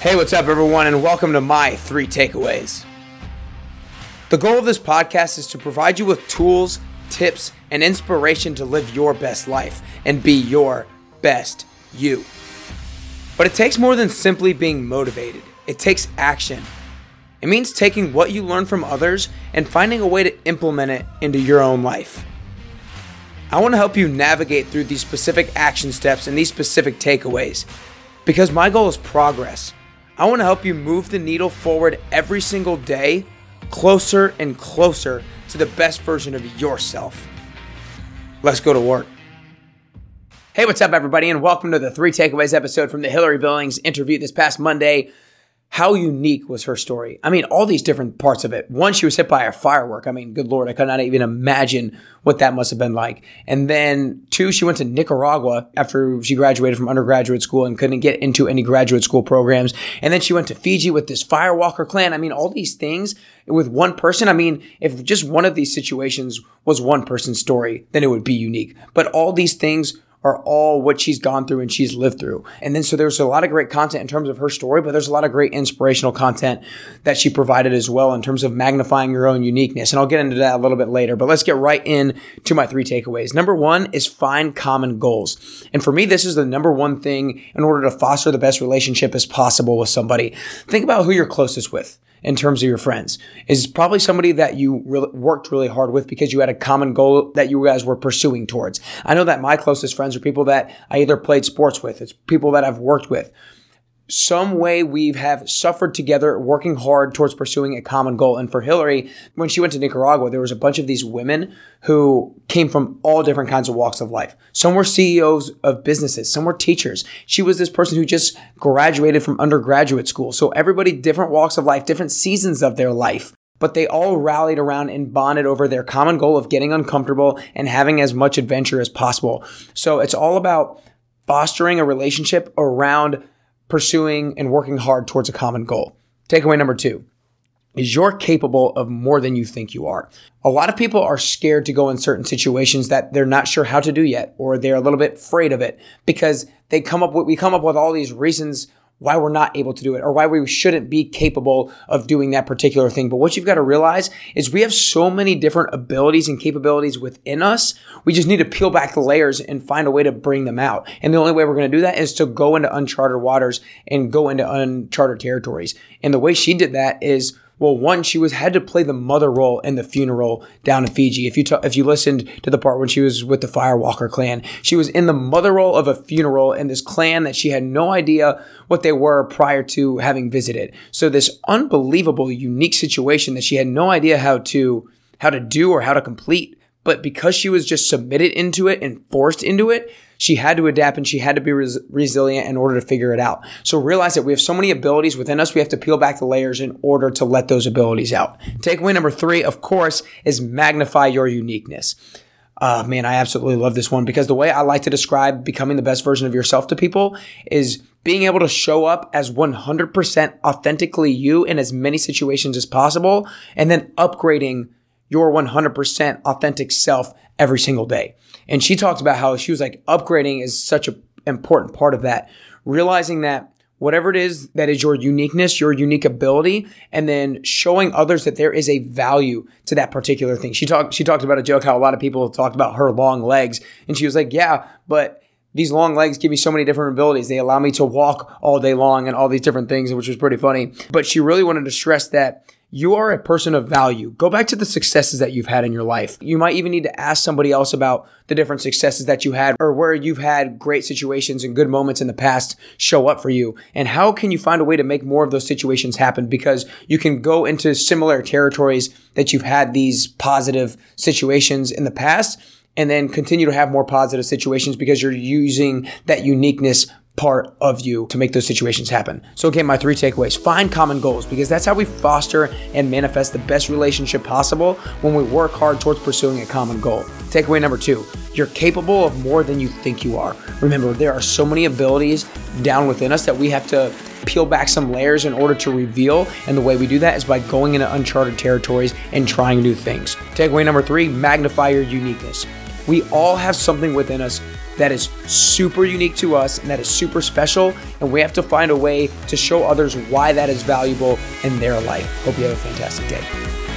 Hey, what's up, everyone, and welcome to my three takeaways. The goal of this podcast is to provide you with tools, tips, and inspiration to live your best life and be your best you. But it takes more than simply being motivated, it takes action. It means taking what you learn from others and finding a way to implement it into your own life. I want to help you navigate through these specific action steps and these specific takeaways because my goal is progress I want to help you move the needle forward every single day, closer and closer to the best version of yourself. Let's go to work. Hey, what's up, everybody, and welcome to the Three Takeaways episode from the Hillary Billings interview this past Monday how unique was her story? I mean, all these different parts of it. One, she was hit by a firework. I mean, good Lord, I could not even imagine what that must have been like. And then two, she went to Nicaragua after she graduated from undergraduate school and couldn't get into any graduate school programs. And then she went to Fiji with this Firewalker clan. I mean, all these things with one person. I mean, if just one of these situations was one person's story, then it would be unique. But all these things are all what she's gone through and she's lived through. And then so there's a lot of great content in terms of her story, but there's a lot of great inspirational content that she provided as well in terms of magnifying your own uniqueness. And I'll get into that a little bit later, but let's get right in to my three takeaways. Number one is find common goals. And for me, this is the number one thing in order to foster the best relationship as possible with somebody. Think about who you're closest with in terms of your friends is probably somebody that you really worked really hard with because you had a common goal that you guys were pursuing towards. I know that my closest friends are people that I either played sports with, it's people that I've worked with some way we have suffered together working hard towards pursuing a common goal. And for Hillary, when she went to Nicaragua, there was a bunch of these women who came from all different kinds of walks of life. Some were CEOs of businesses, some were teachers. She was this person who just graduated from undergraduate school. So everybody different walks of life, different seasons of their life. But they all rallied around and bonded over their common goal of getting uncomfortable and having as much adventure as possible. So it's all about fostering a relationship around pursuing and working hard towards a common goal. Takeaway number two is you're capable of more than you think you are. A lot of people are scared to go in certain situations that they're not sure how to do yet, or they're a little bit afraid of it because they come up with, we come up with all these reasons why we're not able to do it or why we shouldn't be capable of doing that particular thing. But what you've got to realize is we have so many different abilities and capabilities within us. We just need to peel back the layers and find a way to bring them out. And the only way we're going to do that is to go into uncharted waters and go into uncharted territories. And the way she did that is well, one, she was had to play the mother role in the funeral down in Fiji. If you t- if you listened to the part when she was with the Firewalker clan, she was in the mother role of a funeral in this clan that she had no idea what they were prior to having visited. So this unbelievable, unique situation that she had no idea how to how to do or how to complete. But because she was just submitted into it and forced into it, she had to adapt and she had to be res- resilient in order to figure it out. So realize that we have so many abilities within us, we have to peel back the layers in order to let those abilities out. Takeaway number three, of course, is magnify your uniqueness. Uh, man, I absolutely love this one because the way I like to describe becoming the best version of yourself to people is being able to show up as 100% authentically you in as many situations as possible and then upgrading your 100% authentic self every single day. And she talked about how she was like upgrading is such an important part of that, realizing that whatever it is that is your uniqueness, your unique ability, and then showing others that there is a value to that particular thing. She talked she talked about a joke how a lot of people talked about her long legs, and she was like, "Yeah, but these long legs give me so many different abilities. They allow me to walk all day long and all these different things, which was pretty funny." But she really wanted to stress that you are a person of value. Go back to the successes that you've had in your life. You might even need to ask somebody else about the different successes that you had or where you've had great situations and good moments in the past show up for you. And how can you find a way to make more of those situations happen? Because you can go into similar territories that you've had these positive situations in the past and then continue to have more positive situations because you're using that uniqueness part of you to make those situations happen. So, again, my three takeaways find common goals because that's how we foster and manifest the best relationship possible when we work hard towards pursuing a common goal. Takeaway number two you're capable of more than you think you are. Remember, there are so many abilities down within us that we have to peel back some layers in order to reveal. And the way we do that is by going into uncharted territories and trying new things. Takeaway number three magnify your uniqueness. We all have something within us that is super unique to us and that is super special. And we have to find a way to show others why that is valuable in their life. Hope you have a fantastic day.